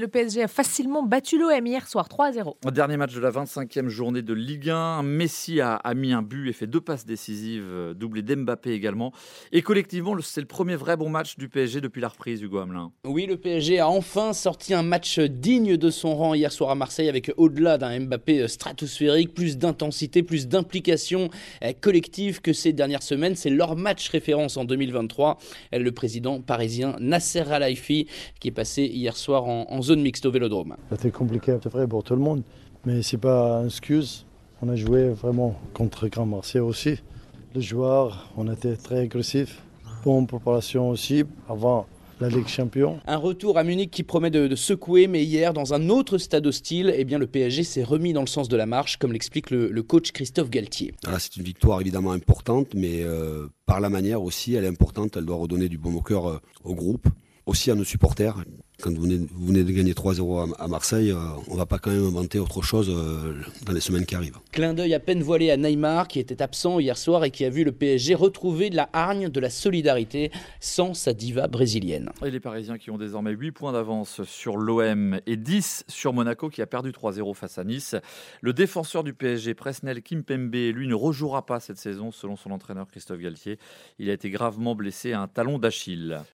Le PSG a facilement battu l'OM hier soir 3-0. Dernier match de la 25e journée de Ligue 1. Messi a, mis un but et fait deux passes décisives, euh, doublé d'Mbappé également. Et collectivement, c'est le premier vrai bon match du PSG depuis la reprise, Hugo Hamelin. Oui, le PSG a enfin sorti un match digne de son rang hier soir à Marseille avec au-delà d'un Mbappé stratosphérique, plus d'intensité, plus d'implication euh, collective que ces dernières semaines. C'est leur match référence en 2023. Le président parisien Nasser Al-Khelaifi qui est passé hier soir en, en zone mixte au Vélodrome. C'était compliqué, c'est vrai, pour tout le monde. Mais c'est pas une excuse. On a joué vraiment contre Grand Marseille aussi. Les joueurs, on était très agressifs. Bonne préparation aussi avant la Ligue Champion. Un retour à Munich qui promet de, secouer, mais hier, dans un autre stade hostile, eh bien, le PSG s'est remis dans le sens de la marche, comme l'explique le, coach Christophe Galtier. c'est une victoire évidemment importante, mais euh, par la manière aussi, elle est importante. Elle doit redonner du bon au cœur euh, au groupe, aussi à nos supporters. Quand vous venez, de gagner 3-0 à, Marseille, euh, on ne va pas quand même inventer autre chose euh, dans les semaines qui arrivent. Clin d'œil à peine voilé à Neymar qui était absent hier soir et qui a vu le PSG retrouver de la hargne, de la solidarité sans sa diva brésilienne. Et les Parisiens qui ont désormais 8 points d'avance sur l'OM et 10 sur Monaco qui a perdu 3-0 face à Nice. Le défenseur du PSG, Presnel Kimpembe, lui ne rejouera pas cette saison selon son entraîneur Christophe Galtier. Il a été gravement blessé à un talon d'Achille.